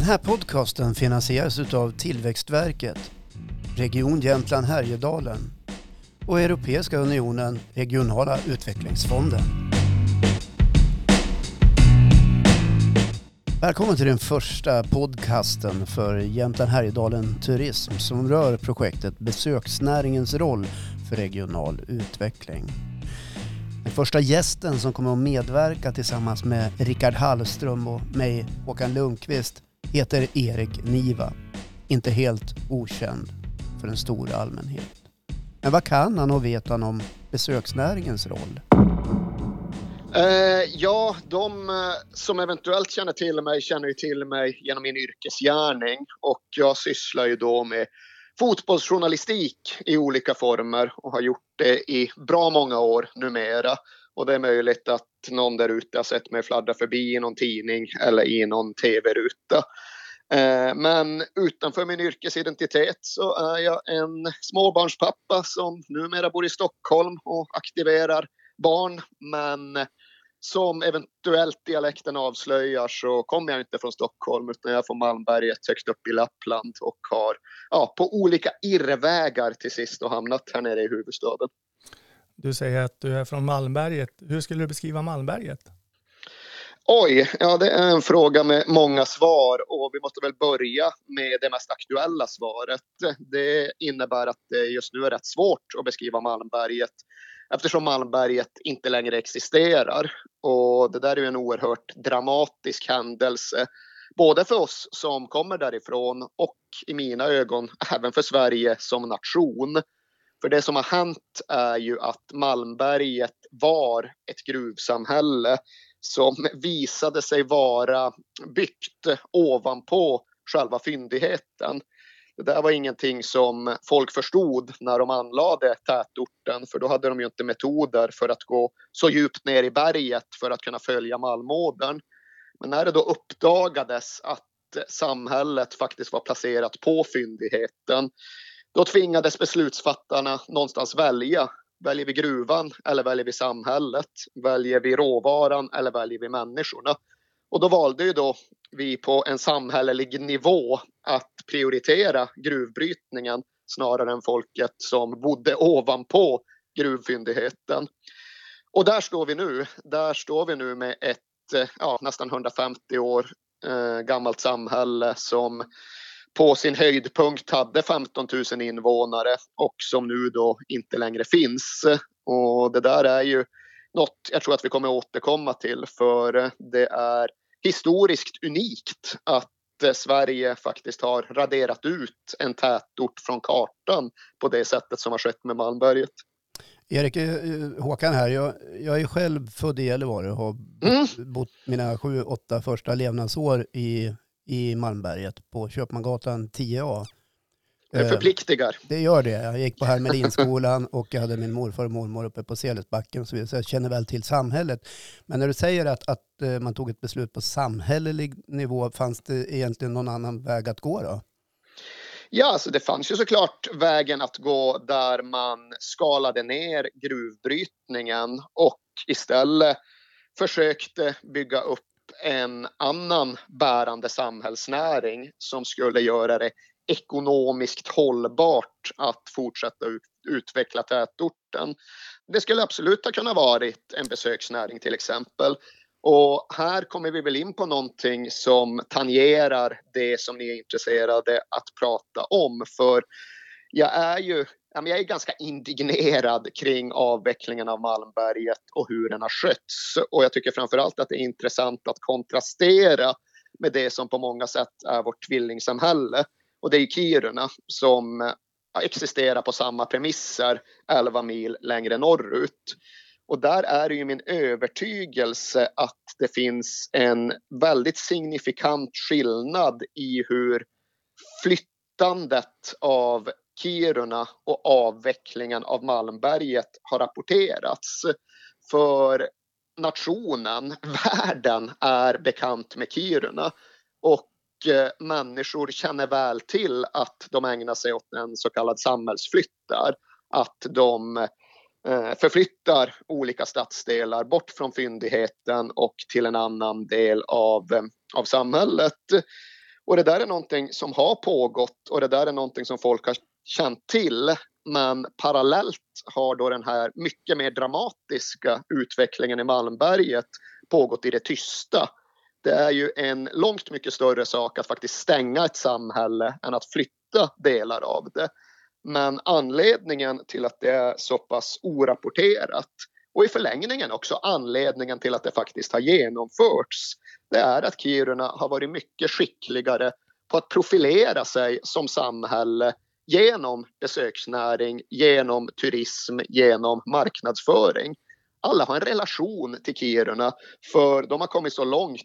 Den här podcasten finansieras av Tillväxtverket, Region Jämtland Härjedalen och Europeiska Unionen Regionala Utvecklingsfonden. Välkommen till den första podcasten för Jämtland Härjedalen Turism som rör projektet Besöksnäringens roll för regional utveckling. Den första gästen som kommer att medverka tillsammans med Rickard Hallström och mig, Håkan Lundqvist, heter Erik Niva. Inte helt okänd för den stora allmänheten. Men vad kan han och vet han om besöksnäringens roll? Eh, ja, de eh, som eventuellt känner till mig känner ju till mig genom min yrkesgärning och jag sysslar ju då med fotbollsjournalistik i olika former och har gjort det i bra många år numera. Och det är möjligt att någon där ute har sett mig fladdra förbi i någon tidning eller i någon tv-ruta. Eh, men utanför min yrkesidentitet så är jag en småbarnspappa som numera bor i Stockholm och aktiverar barn. Men som eventuellt dialekten avslöjar så kommer jag inte från Stockholm utan jag är från Malmberget högst upp i Lappland och har ja, på olika irrvägar till sist och hamnat här nere i huvudstaden. Du säger att du är från Malmberget. Hur skulle du beskriva Malmberget? Oj, ja det är en fråga med många svar och vi måste väl börja med det mest aktuella svaret. Det innebär att det just nu är rätt svårt att beskriva Malmberget eftersom Malmberget inte längre existerar. Och det där är ju en oerhört dramatisk händelse både för oss som kommer därifrån och i mina ögon även för Sverige som nation. För det som har hänt är ju att Malmberget var ett gruvsamhälle som visade sig vara byggt ovanpå själva fyndigheten. Det där var ingenting som folk förstod när de anlade tätorten för då hade de ju inte metoder för att gå så djupt ner i berget för att kunna följa malmådern. Men när det då uppdagades att samhället faktiskt var placerat på fyndigheten då tvingades beslutsfattarna någonstans välja. Väljer vi gruvan eller väljer vi samhället? Väljer vi råvaran eller väljer vi människorna? Och då valde ju då vi på en samhällelig nivå att prioritera gruvbrytningen snarare än folket som bodde ovanpå gruvfyndigheten. Och där står vi nu. Där står vi nu med ett eh, ja, nästan 150 år eh, gammalt samhälle som på sin höjdpunkt hade 15 000 invånare och som nu då inte längre finns. Och det där är ju något jag tror att vi kommer återkomma till för det är historiskt unikt att Sverige faktiskt har raderat ut en tätort från kartan på det sättet som har skett med Malmberget. Erik, eh, Håkan här. Jag, jag är själv född i Gällivare och har mm. bott mina sju, åtta första levnadsår i, i Malmberget på Köpmangatan 10A. Det förpliktigar. Det gör det. Jag gick på Hermelinskolan och jag hade min morfar och mormor uppe på Selesbacken så jag känner väl till samhället. Men när du säger att, att eh, man tog ett beslut på samhällelig nivå, fanns det egentligen någon annan väg att gå då? Ja, alltså det fanns ju såklart vägen att gå där man skalade ner gruvbrytningen och istället försökte bygga upp en annan bärande samhällsnäring som skulle göra det ekonomiskt hållbart att fortsätta utveckla tätorten. Det skulle absolut ha kunnat varit en besöksnäring till exempel. Och här kommer vi väl in på någonting som tangerar det som ni är intresserade att prata om. För jag är ju jag är ganska indignerad kring avvecklingen av Malmberget och hur den har skötts. Och jag tycker framförallt att det är intressant att kontrastera med det som på många sätt är vårt tvillingsamhälle. Och det är Kiruna som existerar på samma premisser 11 mil längre norrut. Och där är det ju min övertygelse att det finns en väldigt signifikant skillnad i hur flyttandet av Kiruna och avvecklingen av Malmberget har rapporterats. För nationen, världen, är bekant med Kiruna. Och eh, människor känner väl till att de ägnar sig åt en så kallad samhällsflytt där. Att de eh, förflyttar olika stadsdelar bort från fyndigheten och till en annan del av, eh, av samhället. Och det där är någonting som har pågått och det där är någonting som folk har känt till. Men parallellt har då den här mycket mer dramatiska utvecklingen i Malmberget pågått i det tysta. Det är ju en långt mycket större sak att faktiskt stänga ett samhälle än att flytta delar av det. Men anledningen till att det är så pass orapporterat och i förlängningen också anledningen till att det faktiskt har genomförts, det är att Kiruna har varit mycket skickligare på att profilera sig som samhälle genom besöksnäring, genom turism, genom marknadsföring. Alla har en relation till Kiruna för de har kommit så långt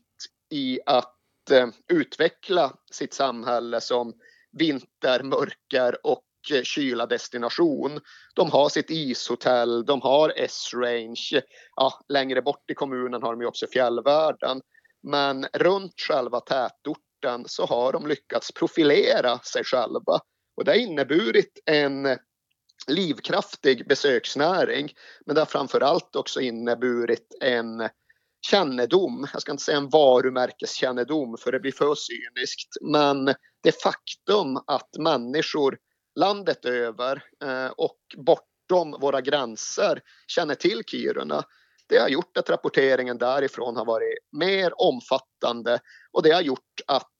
i att eh, utveckla sitt samhälle som vinter, mörker och eh, kyla destination. De har sitt ishotell, de har S-range. Ja, längre bort i kommunen har de ju också fjällvärlden. Men runt själva tätorten så har de lyckats profilera sig själva och det har inneburit en livkraftig besöksnäring. Men det har framför allt också inneburit en kännedom, jag ska inte säga en varumärkeskännedom för det blir för cyniskt, men det faktum att människor landet över eh, och bortom våra gränser känner till Kiruna. Det har gjort att rapporteringen därifrån har varit mer omfattande och det har gjort att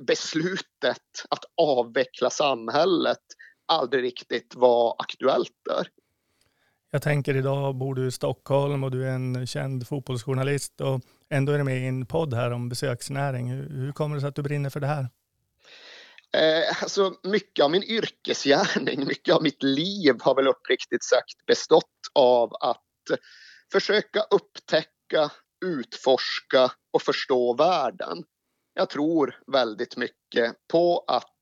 beslutet att avveckla samhället aldrig riktigt var aktuellt där. Jag tänker idag bor du i Stockholm och du är en känd fotbollsjournalist och ändå är du med i en podd här om besöksnäring. Hur kommer det sig att du brinner för det här? Eh, alltså mycket av min yrkesgärning, mycket av mitt liv har väl uppriktigt sagt bestått av att försöka upptäcka, utforska och förstå världen jag tror väldigt mycket på att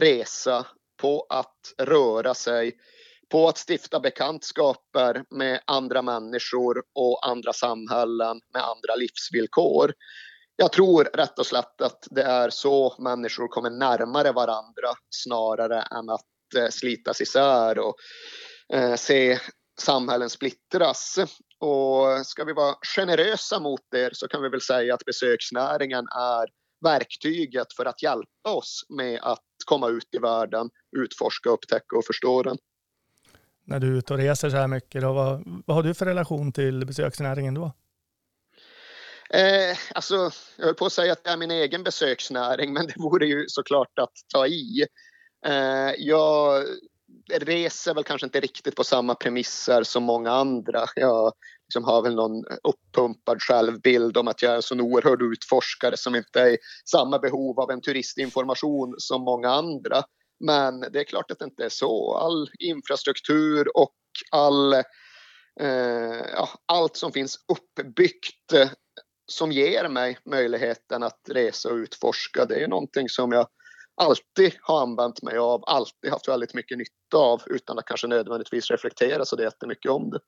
resa, på att röra sig, på att stifta bekantskaper med andra människor och andra samhällen med andra livsvillkor. Jag tror rätt och slätt att det är så människor kommer närmare varandra snarare än att eh, slitas isär och eh, se samhällen splittras. Och ska vi vara generösa mot er så kan vi väl säga att besöksnäringen är verktyget för att hjälpa oss med att komma ut i världen, utforska, upptäcka och förstå den. När du är ute och reser så här mycket, då, vad, vad har du för relation till besöksnäringen då? Eh, alltså, jag höll på att säga att det är min egen besöksnäring, men det vore ju såklart att ta i. Eh, jag reser väl kanske inte riktigt på samma premisser som många andra. Jag liksom har väl någon eh, uppumpad självbild om att jag är en sån oerhörd utforskare som inte är i samma behov av en turistinformation som många andra. Men det är klart att det inte är så. All infrastruktur och all, eh, ja, allt som finns uppbyggt eh, som ger mig möjligheten att resa och utforska, det är någonting som jag alltid har använt mig av, alltid haft väldigt mycket nytta av utan att kanske nödvändigtvis reflektera så det jättemycket om det.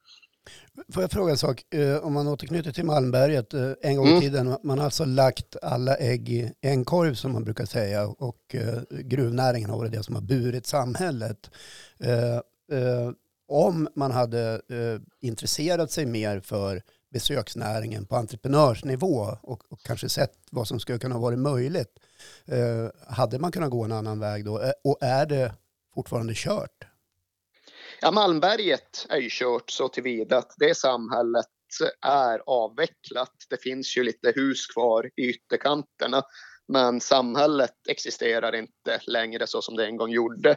Får jag fråga en sak? Eh, om man återknyter till Malmberget, eh, en gång i mm. tiden, man har alltså lagt alla ägg i en korg som man brukar säga och eh, gruvnäringen har varit det som har burit samhället. Om man hade intresserat sig mer för besöksnäringen på entreprenörsnivå och, och kanske sett vad som skulle kunna vara möjligt, hade man kunnat gå en annan väg då? Och är det fortfarande kört? Ja, Malmberget är ju kört så tillvida att det samhället är avvecklat. Det finns ju lite hus kvar i ytterkanterna men samhället existerar inte längre så som det en gång gjorde.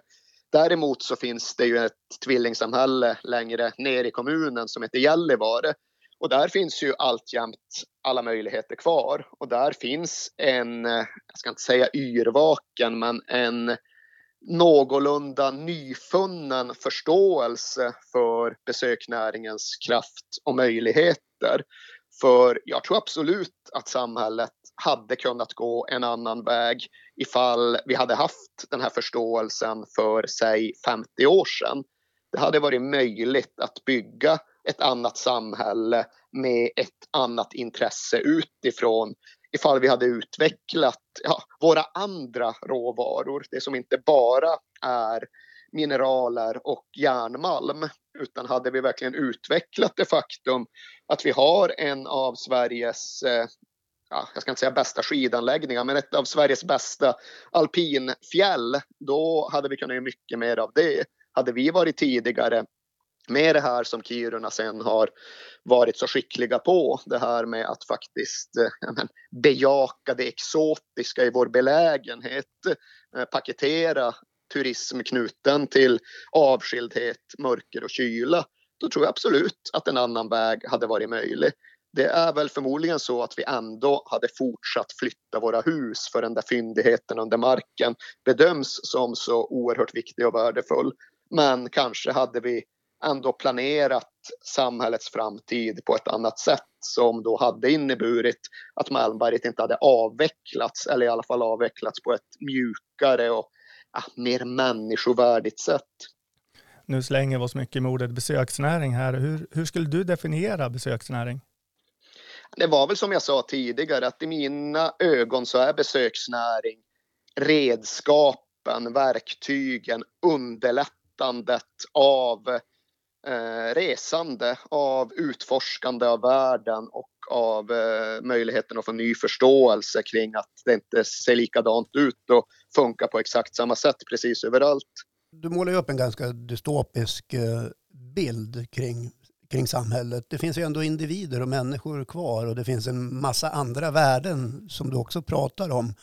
Däremot så finns det ju ett tvillingsamhälle längre ner i kommunen som heter Gällivare och där finns ju alltjämt alla möjligheter kvar och där finns en, jag ska inte säga yrvaken, men en någorlunda nyfunnen förståelse för besöknäringens kraft och möjligheter. För jag tror absolut att samhället hade kunnat gå en annan väg ifall vi hade haft den här förståelsen för, säg, 50 år sedan. Det hade varit möjligt att bygga ett annat samhälle med ett annat intresse utifrån ifall vi hade utvecklat ja, våra andra råvaror, det som inte bara är mineraler och järnmalm, utan hade vi verkligen utvecklat det faktum att vi har en av Sveriges eh, ja, jag ska inte säga bästa skidanläggningar, men ett av Sveriges bästa alpinfjäll, då hade vi kunnat göra mycket mer av det. Hade vi varit tidigare med det här som Kiruna sen har varit så skickliga på, det här med att faktiskt eh, men, bejaka det exotiska i vår belägenhet, eh, paketera turism knuten till avskildhet, mörker och kyla, då tror jag absolut att en annan väg hade varit möjlig. Det är väl förmodligen så att vi ändå hade fortsatt flytta våra hus för den där fyndigheten under marken bedöms som så oerhört viktig och värdefull. Men kanske hade vi ändå planerat samhällets framtid på ett annat sätt som då hade inneburit att Malmberget inte hade avvecklats eller i alla fall avvecklats på ett mjukare och ja, mer människovärdigt sätt. Nu slänger vi oss mycket med ordet besöksnäring här. Hur, hur skulle du definiera besöksnäring? Det var väl som jag sa tidigare att i mina ögon så är besöksnäring redskapen, verktygen, underlättandet av eh, resande, av utforskande av världen och av eh, möjligheten att få ny förståelse kring att det inte ser likadant ut och funkar på exakt samma sätt precis överallt. Du målar ju upp en ganska dystopisk eh, bild kring, kring samhället. Det finns ju ändå individer och människor kvar och det finns en massa andra värden som du också pratar om.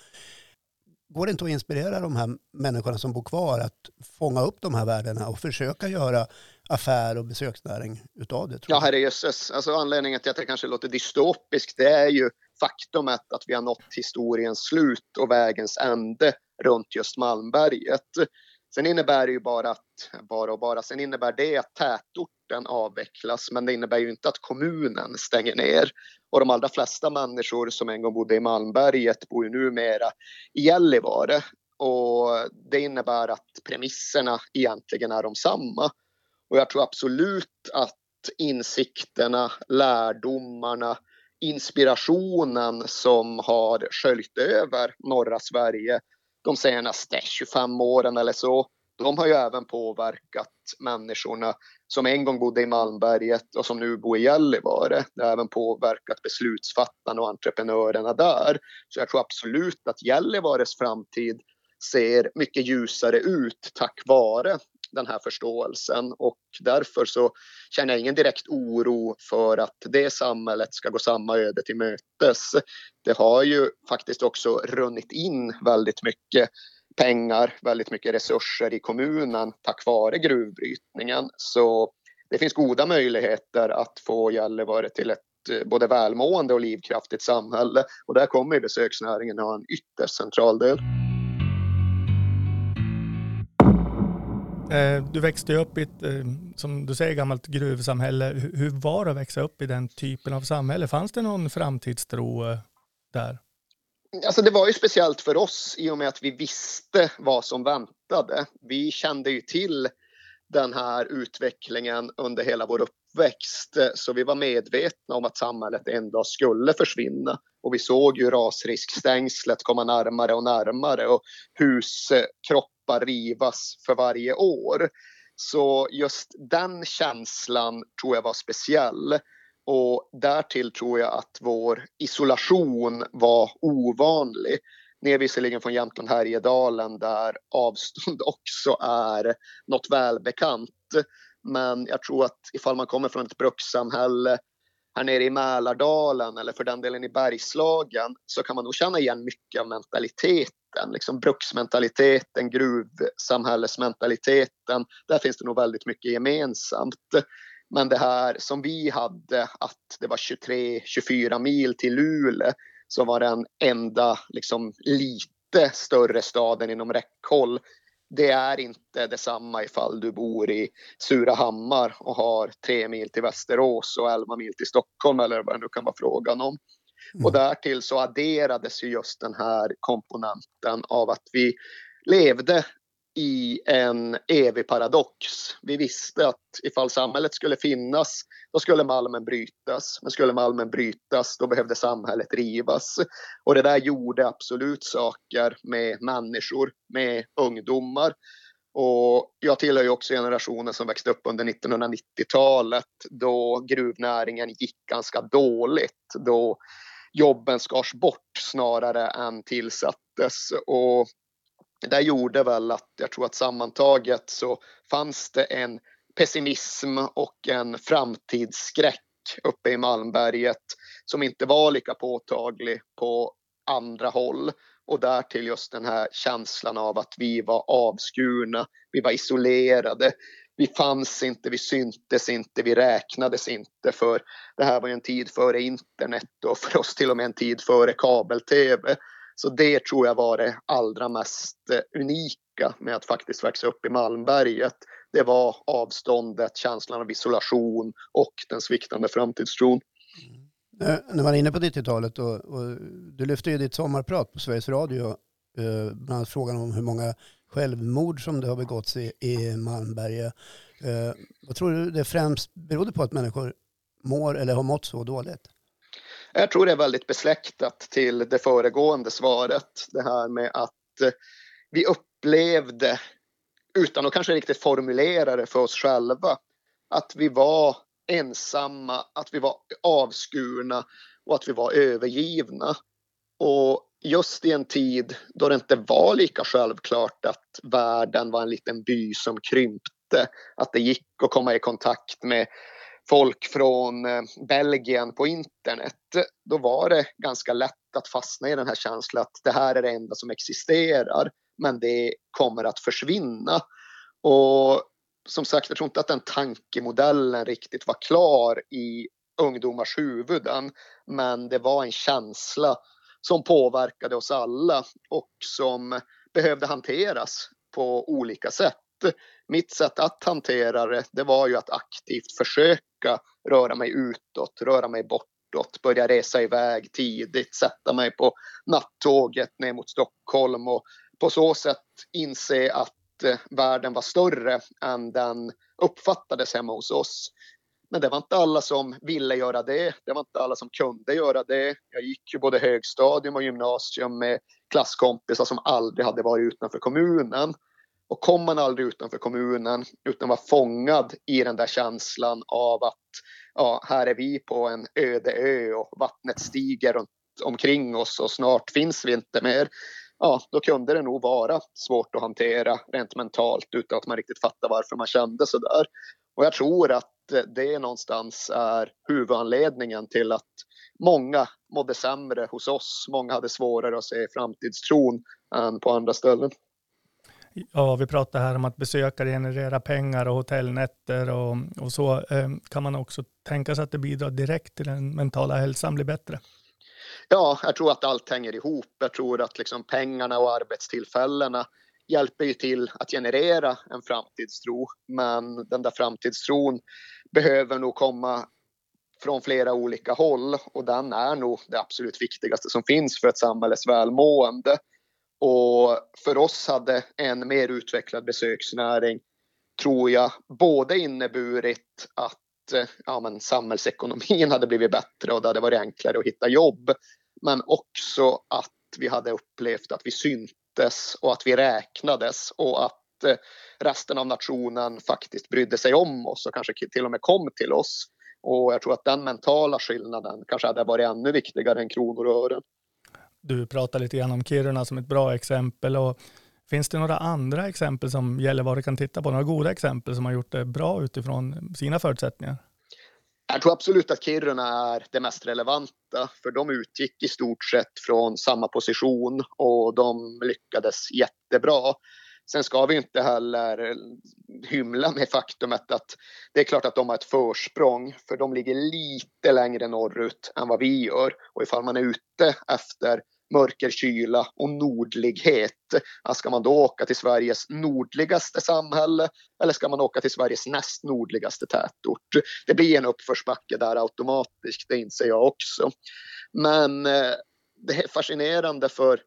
Går det inte att inspirera de här människorna som bor kvar att fånga upp de här värdena och försöka göra affär och besöksnäring utav det? Tror ja, herrejösses. Alltså anledningen till att det kanske låter dystopiskt det är ju faktumet att vi har nått historiens slut och vägens ände runt just Malmberget. Sen innebär det ju bara att, bara och bara, sen innebär det att tätorten avvecklas men det innebär ju inte att kommunen stänger ner. Och de allra flesta människor som en gång bodde i Malmberget bor ju numera i Gällivare. Och det innebär att premisserna egentligen är de samma. Och jag tror absolut att insikterna, lärdomarna, inspirationen som har sköljt över norra Sverige de senaste 25 åren eller så, de har ju även påverkat människorna som en gång bodde i Malmberget och som nu bor i Gällivare. Det har även påverkat beslutsfattarna och entreprenörerna där. Så jag tror absolut att Gällivares framtid ser mycket ljusare ut tack vare den här förståelsen och därför så känner jag ingen direkt oro för att det samhället ska gå samma öde till mötes. Det har ju faktiskt också runnit in väldigt mycket pengar, väldigt mycket resurser i kommunen tack vare gruvbrytningen. Så det finns goda möjligheter att få Gällivare till ett eh, både välmående och livskraftigt samhälle och där kommer besöksnäringen ha en ytterst central del. Eh, du växte upp i ett, eh, som du säger, gammalt gruvsamhälle. Hur var det att växa upp i den typen av samhälle? Fanns det någon framtidstro eh, där? Alltså det var ju speciellt för oss i och med att vi visste vad som väntade. Vi kände ju till den här utvecklingen under hela vår uppväxt så vi var medvetna om att samhället en dag skulle försvinna. Och vi såg ju rasriskstängslet komma närmare och närmare och huskroppar kroppar rivas för varje år. Så just den känslan tror jag var speciell. Och därtill tror jag att vår isolation var ovanlig. Ni är visserligen från Jämtland Härjedalen där avstånd också är något välbekant. Men jag tror att ifall man kommer från ett brukssamhälle här nere i Mälardalen eller för den delen i Bergslagen så kan man nog känna igen mycket av mentaliteten, liksom bruksmentaliteten, gruvsamhällesmentaliteten. Där finns det nog väldigt mycket gemensamt. Men det här som vi hade, att det var 23-24 mil till Luleå som var den enda liksom, lite större staden inom räckhåll det är inte detsamma ifall du bor i Surahammar och har tre mil till Västerås och elva mil till Stockholm eller vad det nu kan vara frågan om. Mm. Och därtill så adderades ju just den här komponenten av att vi levde i en evig paradox. Vi visste att ifall samhället skulle finnas, då skulle malmen brytas. Men skulle malmen brytas, då behövde samhället rivas. Och det där gjorde absolut saker med människor, med ungdomar. Och jag tillhör ju också generationen som växte upp under 1990-talet då gruvnäringen gick ganska dåligt. Då jobben skars bort snarare än tillsattes. Och det gjorde väl att jag tror att sammantaget så fanns det en pessimism och en framtidsskräck uppe i Malmberget som inte var lika påtaglig på andra håll och därtill just den här känslan av att vi var avskurna, vi var isolerade, vi fanns inte, vi syntes inte, vi räknades inte för det här var ju en tid före internet och för oss till och med en tid före kabel-tv. Så det tror jag var det allra mest eh, unika med att faktiskt växa upp i Malmberget. Det var avståndet, känslan av isolation och den sviktande framtidstron. Mm. Eh, när man är inne på 90-talet och, och, du lyfte ju ditt sommarprat på Sveriges Radio, eh, bland annat frågan om hur många självmord som det har begåtts i, i Malmberget. Eh, vad tror du det främst berodde på att människor mår eller har mått så dåligt? Jag tror det är väldigt besläktat till det föregående svaret. Det här med att eh, vi upplevde, utan att kanske riktigt formulera det för oss själva, att vi var ensamma, att vi var avskurna och att vi var övergivna. Och just i en tid då det inte var lika självklart att världen var en liten by som krympte, att det gick att komma i kontakt med folk från eh, Belgien på internet, då var det ganska lätt att fastna i den här känslan att det här är det enda som existerar, men det kommer att försvinna. Och som sagt, jag tror inte att den tankemodellen riktigt var klar i ungdomars huvuden, men det var en känsla som påverkade oss alla och som behövde hanteras på olika sätt. Mitt sätt att hantera det, det var ju att aktivt försöka röra mig utåt, röra mig bortåt, börja resa iväg tidigt, sätta mig på nattåget ner mot Stockholm och på så sätt inse att eh, världen var större än den uppfattades hemma hos oss. Men det var inte alla som ville göra det. Det var inte alla som kunde göra det. Jag gick ju både högstadium och gymnasium med klasskompisar som aldrig hade varit utanför kommunen. Och kom man aldrig utanför kommunen utan var fångad i den där känslan av att ja, här är vi på en öde ö och vattnet stiger runt omkring oss och snart finns vi inte mer. Ja, då kunde det nog vara svårt att hantera rent mentalt utan att man riktigt fattar varför man kände så där. Och jag tror att det någonstans är huvudanledningen till att många mådde sämre hos oss. Många hade svårare att se framtidstron än på andra ställen. Ja, vi pratar här om att besökare genererar pengar och hotellnätter och, och så. Ehm, kan man också tänka sig att det bidrar direkt till den mentala hälsan blir bättre? Ja, jag tror att allt hänger ihop. Jag tror att liksom pengarna och arbetstillfällena hjälper ju till att generera en framtidstro. Men den där framtidstron behöver nog komma från flera olika håll och den är nog det absolut viktigaste som finns för ett samhälles välmående. Och för oss hade en mer utvecklad besöksnäring, tror jag, både inneburit att eh, ja, men samhällsekonomin hade blivit bättre och det hade varit enklare att hitta jobb. Men också att vi hade upplevt att vi syntes och att vi räknades och att eh, resten av nationen faktiskt brydde sig om oss och kanske till och med kom till oss. Och jag tror att den mentala skillnaden kanske hade varit ännu viktigare än kronor och ören. Du pratar lite grann om Kiruna som ett bra exempel. Och finns det några andra exempel som Gällivare kan titta på? Några goda exempel som har gjort det bra utifrån sina förutsättningar? Jag tror absolut att Kiruna är det mest relevanta för de utgick i stort sett från samma position och de lyckades jättebra. Sen ska vi inte heller hymla med faktumet att det är klart att de har ett försprång för de ligger lite längre norrut än vad vi gör och ifall man är ute efter mörker, kyla och nordlighet. Ska man då åka till Sveriges nordligaste samhälle eller ska man åka till Sveriges näst nordligaste tätort? Det blir en uppförsbacke där automatiskt, det inser jag också. Men eh, det är fascinerande för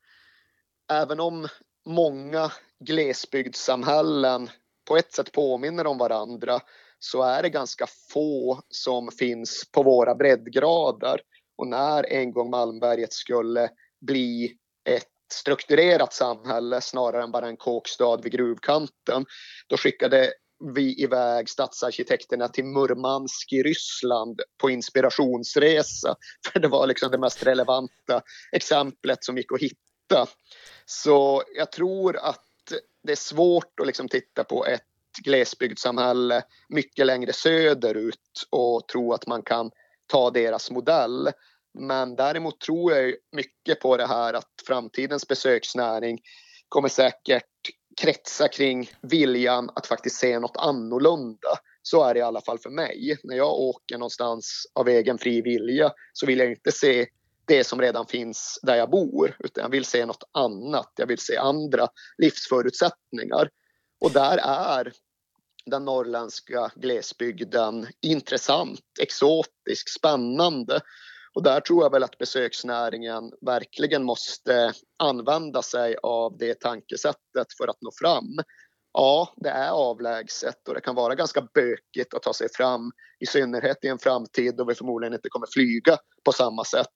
även om många glesbygdssamhällen på ett sätt påminner om varandra så är det ganska få som finns på våra breddgrader. Och när en gång Malmberget skulle bli ett strukturerat samhälle snarare än bara en kåkstad vid gruvkanten, då skickade vi iväg stadsarkitekterna till Murmansk i Ryssland på inspirationsresa. För det var liksom det mest relevanta exemplet som gick att hitta. Så jag tror att det är svårt att liksom titta på ett glesbygdssamhälle mycket längre söderut och tro att man kan ta deras modell. Men däremot tror jag mycket på det här att framtidens besöksnäring kommer säkert kretsa kring viljan att faktiskt se något annorlunda. Så är det i alla fall för mig. När jag åker någonstans av egen fri vilja så vill jag inte se det som redan finns där jag bor utan jag vill se något annat. Jag vill se andra livsförutsättningar. Och där är den norrländska glesbygden intressant, exotisk, spännande. Och där tror jag väl att besöksnäringen verkligen måste använda sig av det tankesättet för att nå fram. Ja, det är avlägset och det kan vara ganska bökigt att ta sig fram, i synnerhet i en framtid då vi förmodligen inte kommer flyga på samma sätt.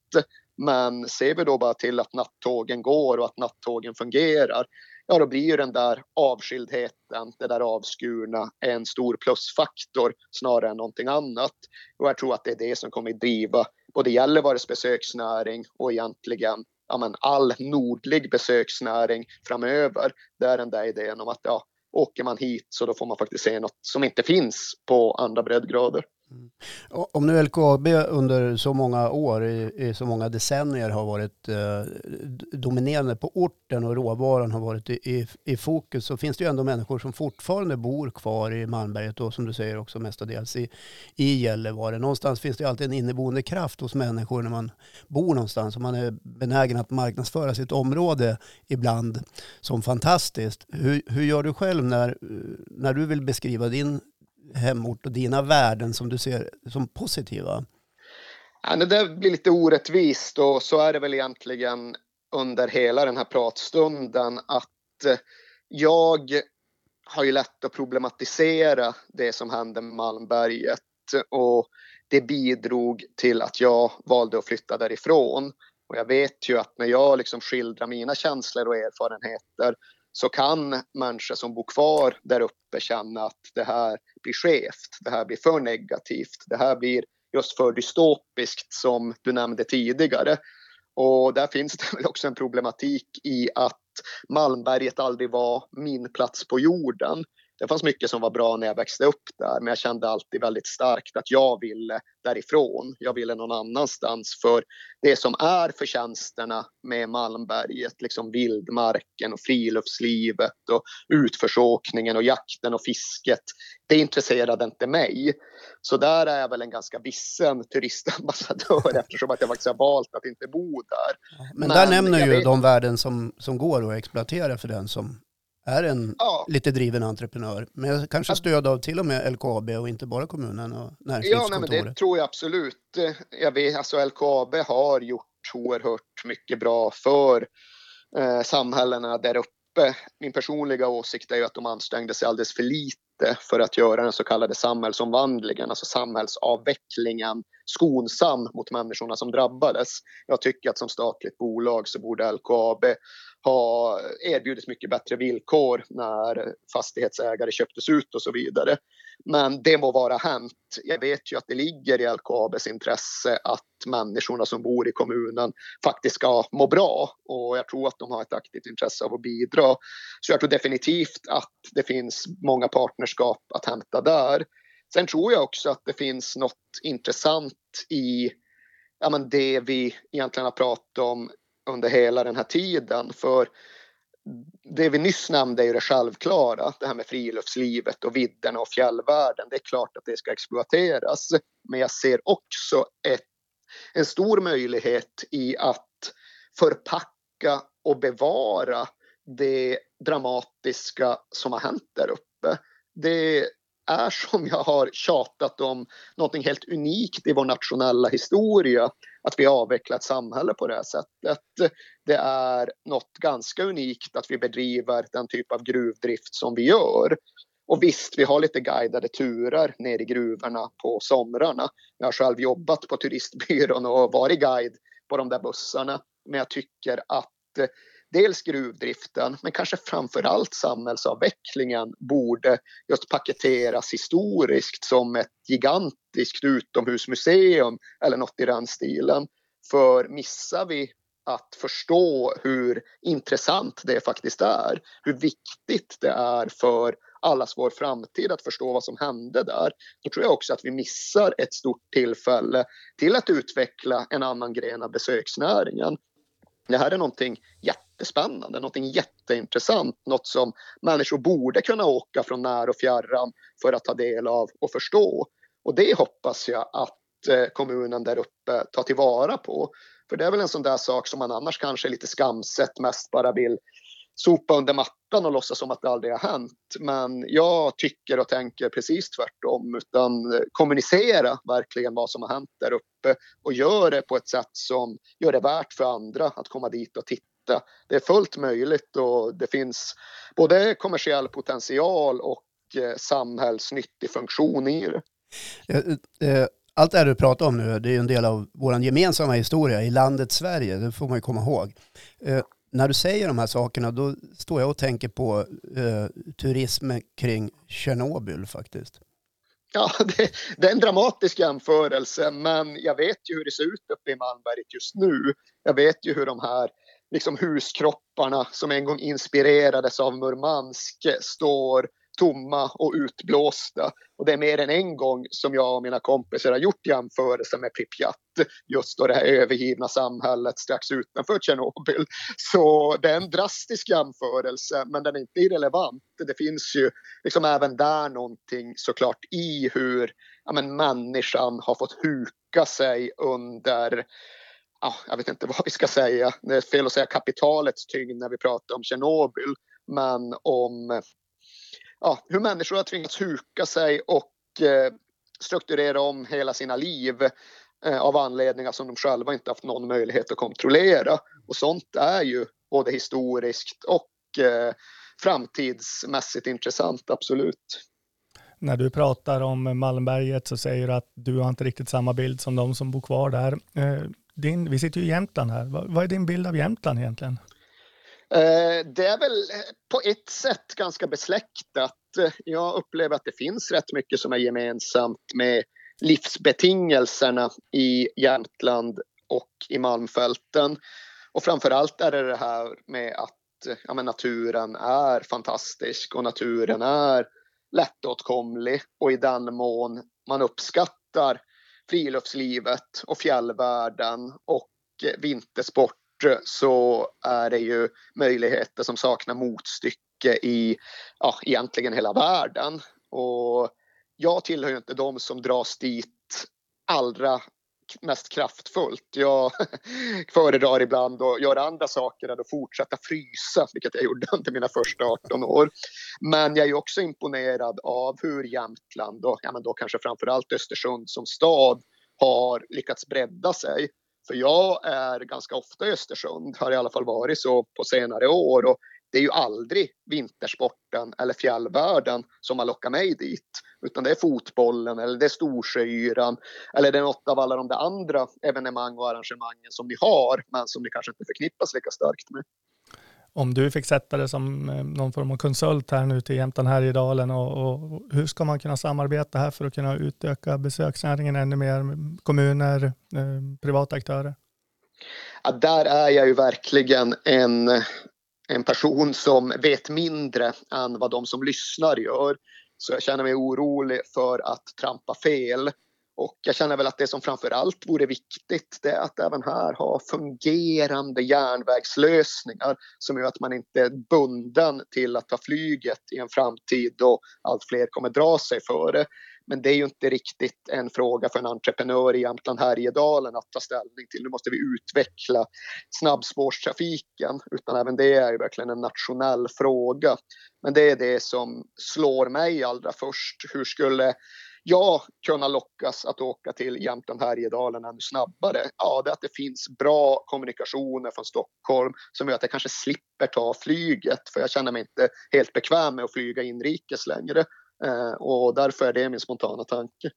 Men ser vi då bara till att nattågen går och att nattågen fungerar, ja då blir ju den där avskildheten, det där avskurna, en stor plusfaktor snarare än någonting annat. Och jag tror att det är det som kommer att driva både Gällivares besöksnäring och egentligen ja, men all nordlig besöksnäring framöver. Det är den där idén om att ja, åker man hit så då får man faktiskt se något som inte finns på andra breddgrader. Mm. Om nu LKAB under så många år, i, i så många decennier har varit eh, dominerande på orten och råvaran har varit i, i, i, fokus så finns det ju ändå människor som fortfarande bor kvar i Malmberget och som du säger också mestadels i, i Gällivare. Någonstans finns det ju alltid en inneboende kraft hos människor när man bor någonstans och man är benägen att marknadsföra sitt område ibland som fantastiskt. Hur, hur gör du själv när, när du vill beskriva din hemort och dina värden som du ser som positiva? Ja, det där blir lite orättvist och så är det väl egentligen under hela den här pratstunden att eh, jag har ju lätt att problematisera det som hände med Malmberget och det bidrog till att jag valde att flytta därifrån. Och jag vet ju att när jag liksom skildrar mina känslor och erfarenheter så kan människor som bor kvar där uppe känna att det här blir skevt, det här blir för negativt, det här blir just för dystopiskt som du nämnde tidigare. Och där finns det väl också en problematik i att Malmberget aldrig var min plats på jorden det fanns mycket som var bra när jag växte upp där, men jag kände alltid väldigt starkt att jag ville därifrån. Jag ville någon annanstans för det som är förtjänsterna med Malmberget, liksom vildmarken och friluftslivet och utförsåkningen och jakten och fisket. Det intresserade inte mig. Så där är jag väl en ganska vissen turistambassadör eftersom att jag faktiskt har valt att inte bo där. Men, men där nämner ju vet... de värden som, som går att exploatera för den som är en ja. lite driven entreprenör. Med kanske stöd av till och med LKAB och inte bara kommunen och näringslivskontoret. Ja, nej, det tror jag absolut. Jag vet, alltså LKAB har gjort oerhört mycket bra för eh, samhällena där uppe. Min personliga åsikt är ju att de ansträngde sig alldeles för lite för att göra den så kallade samhällsomvandlingen, alltså samhällsavvecklingen skonsam mot människorna som drabbades. Jag tycker att som statligt bolag så borde LKAB ha erbjudits mycket bättre villkor när fastighetsägare köptes ut och så vidare. Men det må vara hänt. Jag vet ju att det ligger i LKABs intresse att människorna som bor i kommunen faktiskt ska må bra och jag tror att de har ett aktivt intresse av att bidra. Så jag tror definitivt att det finns många partnerskap att hämta där. Sen tror jag också att det finns något intressant i ja, men det vi egentligen har pratat om under hela den här tiden. För det vi nyss nämnde är ju det självklara, det här med friluftslivet och vidderna och fjällvärlden. Det är klart att det ska exploateras. Men jag ser också ett, en stor möjlighet i att förpacka och bevara det dramatiska som har hänt där uppe. Det är som jag har tjatat om någonting helt unikt i vår nationella historia att vi avvecklar ett samhälle på det här sättet. Det är något ganska unikt att vi bedriver den typ av gruvdrift som vi gör. Och visst, vi har lite guidade turer ner i gruvorna på somrarna. Jag har själv jobbat på turistbyrån och varit guide på de där bussarna. Men jag tycker att dels gruvdriften, men kanske framför allt samhällsavvecklingen borde just paketeras historiskt som ett gigantiskt utomhusmuseum eller något i den stilen. För missar vi att förstå hur intressant det faktiskt är, hur viktigt det är för allas vår framtid att förstå vad som hände där, då tror jag också att vi missar ett stort tillfälle till att utveckla en annan gren av besöksnäringen. Det här är någonting jättespännande, någonting jätteintressant, något som människor borde kunna åka från när och fjärran för att ta del av och förstå. Och det hoppas jag att eh, kommunen där uppe tar tillvara på. För det är väl en sån där sak som man annars kanske lite skamset mest bara vill sopa under mattan och låtsas som att det aldrig har hänt. Men jag tycker och tänker precis tvärtom utan eh, kommunicera verkligen vad som har hänt där uppe och gör det på ett sätt som gör det värt för andra att komma dit och titta. Det är fullt möjligt och det finns både kommersiell potential och eh, samhällsnyttig funktion i det. Eh, eh, allt det här du pratar om nu, det är en del av vår gemensamma historia i landet Sverige, det får man ju komma ihåg när du säger de här sakerna då står jag och tänker på turismen kring Tjernobyl faktiskt. Ja, det, det, är en dramatisk jämförelse, men jag vet ju hur det ser ut uppe i Malmberget just nu. Jag vet ju hur de här liksom huskropparna som en gång inspirerades av Murmansk står tomma och utblåsta. Och det är mer än en gång som jag och mina kompisar har gjort jämförelser med Pripyat, just då det här övergivna samhället strax utanför Tjernobyl. Så det är en drastisk jämförelse, men den är inte irrelevant. Det finns ju liksom även där någonting såklart i hur ja, men människan har fått huka sig under ja, jag vet inte vad vi ska säga. Det är fel att säga kapitalets tyngd när vi pratar om Tjernobyl, men om ja, hur människor har tvingats huka sig och eh, strukturera om hela sina liv eh, av anledningar som de själva inte haft någon möjlighet att kontrollera. Och sånt är ju både historiskt och eh, framtidsmässigt intressant, absolut. När du pratar om Malmberget så säger du att du har inte riktigt samma bild som de som bor kvar där. Eh, din, vi sitter ju i Jämtland här. Vad är din bild av Jämtland egentligen? Eh, det är väl eh, på ett sätt ganska besläktat. Eh, jag upplever att det finns rätt mycket som är gemensamt med livsbetingelserna i Jämtland och i Malmfälten. Och framför allt är det det här med att ja, naturen är fantastisk och naturen är lättåtkomlig och i den mån man uppskattar friluftslivet och fjällvärlden och eh, vintersport eh, så är det ju möjligheter som saknar motstycke i ja, egentligen hela världen. Och jag tillhör ju inte de som dras dit allra mest kraftfullt. Jag föredrar ibland att göra andra saker än att fortsätta frysa, vilket jag gjorde under mina första 18 år. Men jag är också imponerad av hur Jämtland och ja, men då kanske framförallt Östersund som stad har lyckats bredda sig för jag är ganska ofta i Östersund, har i alla fall varit så på senare år. Och det är ju aldrig vintersporten eller fjällvärlden som har lockat mig dit. Utan det är fotbollen eller det är Storsjöyran eller det är något av alla de där andra evenemang och arrangemangen som ni har men som ni kanske inte förknippas lika starkt med om du fick sätta det som eh, någon form av konsult här nu till Jämtland Härjedalen och, och hur ska man kunna samarbeta här för att kunna utöka besöksnäringen ännu mer, kommuner, eh, privata aktörer? Ja, där är jag ju verkligen en, en person som vet mindre än vad de som lyssnar gör. Så jag känner mig orolig för att trampa fel. Och jag känner väl att det som framför allt vore viktigt det är att även här ha fungerande järnvägslösningar som gör att man inte är bunden till att ta flyget i en framtid då allt fler kommer dra sig för det. Men det är ju inte riktigt en fråga för en entreprenör i Jämtland Härjedalen att ta ställning till. Nu måste vi utveckla snabbspårstrafiken utan även det är ju verkligen en nationell fråga. Men det är det som slår mig allra först. Hur skulle jag kunna lockas att åka till Jämtland Härjedalen ännu snabbare? Ja, det är att det finns bra kommunikationer från Stockholm som gör att jag kanske slipper ta flyget för jag känner mig inte helt bekväm med att flyga inrikes längre. Eh, och därför är det min spontana tanke.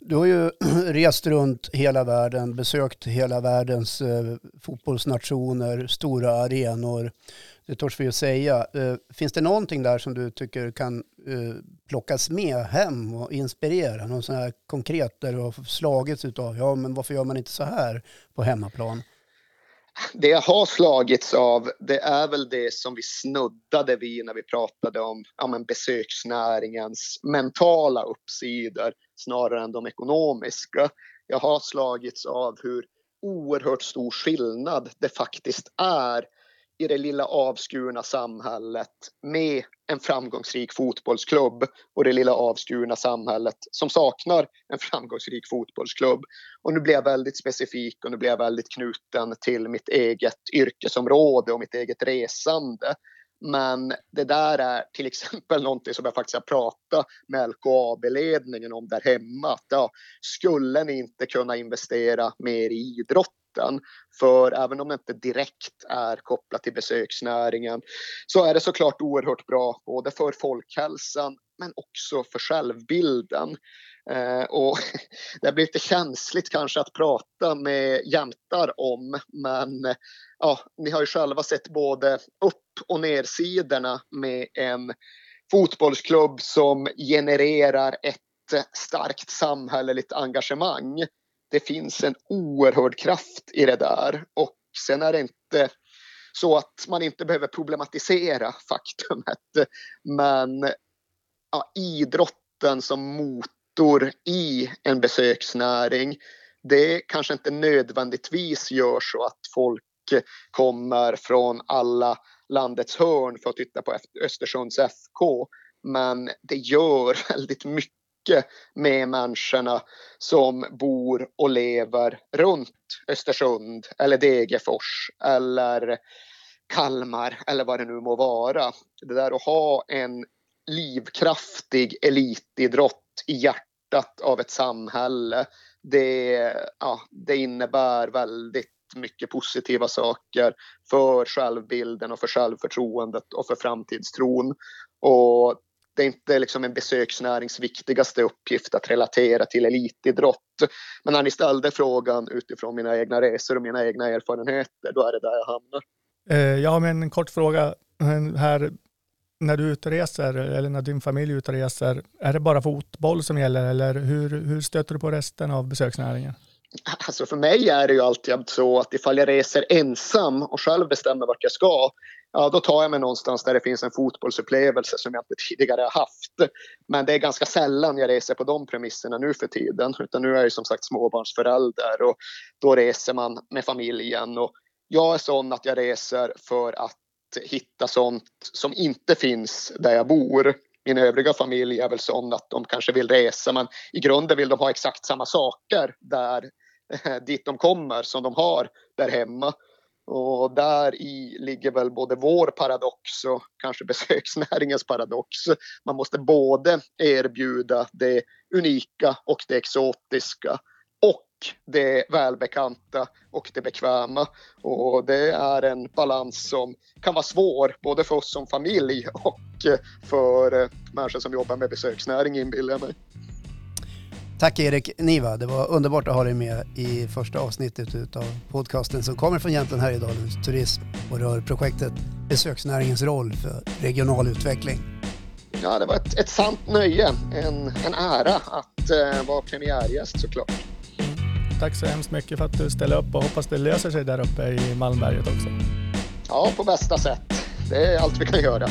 Du har ju rest runt hela världen, besökt hela världens eh, fotbollsnationer, stora arenor. Det törs vi ju säga. Eh, finns det någonting där som du tycker kan plockas med hem och inspirera? Någon sån här konkret där du har slagits utav, ja men varför gör man inte så här på hemmaplan? Det jag har slagits av det är väl det som vi snuddade vid när vi pratade om ja, men besöksnäringens mentala uppsidor snarare än de ekonomiska. Jag har slagits av hur oerhört stor skillnad det faktiskt är i det lilla avskurna samhället med en framgångsrik fotbollsklubb och det lilla avskurna samhället som saknar en framgångsrik fotbollsklubb. Och nu blir jag väldigt specifik och nu blir jag väldigt knuten till mitt eget yrkesområde och mitt eget resande. Men det där är till exempel någonting som jag faktiskt har pratat med LKAB-ledningen om där hemma. Att, ja, skulle ni inte kunna investera mer i idrott idrotten. För även om det inte direkt är kopplat till besöksnäringen så är det såklart oerhört bra både för folkhälsan men också för självbilden. Eh, och det blir lite känsligt kanske att prata med jämtar om men ja, ni har ju själva sett både upp och nersidorna med en fotbollsklubb som genererar ett starkt samhälleligt engagemang det finns en oerhörd kraft i det där och sen är det inte så att man inte behöver problematisera faktumet. Men ja, idrotten som motor i en besöksnäring, det kanske inte nödvändigtvis gör så att folk kommer från alla landets hörn för att titta på Östersunds FK. Men det gör väldigt mycket mycket med människorna som bor och lever runt Östersund eller Degerfors eller Kalmar eller vad det nu må vara. Det där att ha en livkraftig elitidrott i hjärtat av ett samhälle det, ja, det innebär väldigt mycket positiva saker för självbilden och för självförtroendet och för framtidstron. Och det är inte liksom en besöksnärings viktigaste uppgift att relatera till elitidrott. Men när ni ställde frågan utifrån mina egna resor och mina egna erfarenheter, då är det där jag hamnar. Eh, jag har en kort fråga här. När du utreser eller när din familj utreser, är det bara fotboll som gäller eller hur, hur stöter du på resten av besöksnäringen? Alltså för mig är det ju alltid så att ifall jag reser ensam och själv bestämmer vart jag ska, ja då tar jag mig någonstans där det finns en fotbollsupplevelse som jag inte tidigare har haft. Men det är ganska sällan jag reser på de premisserna nu för tiden. Utan nu är jag som sagt småbarnsförälder och då reser man med familjen. Och jag är sån att jag reser för att hitta sånt som inte finns där jag bor. Min övriga familj är väl sån att de kanske vill resa men i grunden vill de ha exakt samma saker där dit de kommer som de har där hemma. Och där i ligger väl både vår paradox och kanske besöksnäringens paradox. Man måste både erbjuda det unika och det exotiska och det välbekanta och det bekväma. Och det är en balans som kan vara svår både för oss som familj och för eh, människor som jobbar med besöksnäring inbillar jag mig. Tack Erik Niva, det var underbart att ha dig med i första avsnittet av podcasten som kommer från Jämtland Härjedalens turism och rör projektet Besöksnäringens roll för regional utveckling. Ja, det var ett, ett sant nöje, en, en ära att uh, vara premiärgäst såklart. Tack så hemskt mycket för att du ställer upp och hoppas det löser sig där uppe i Malmberget också. Ja, på bästa sätt. Det är allt vi kan göra.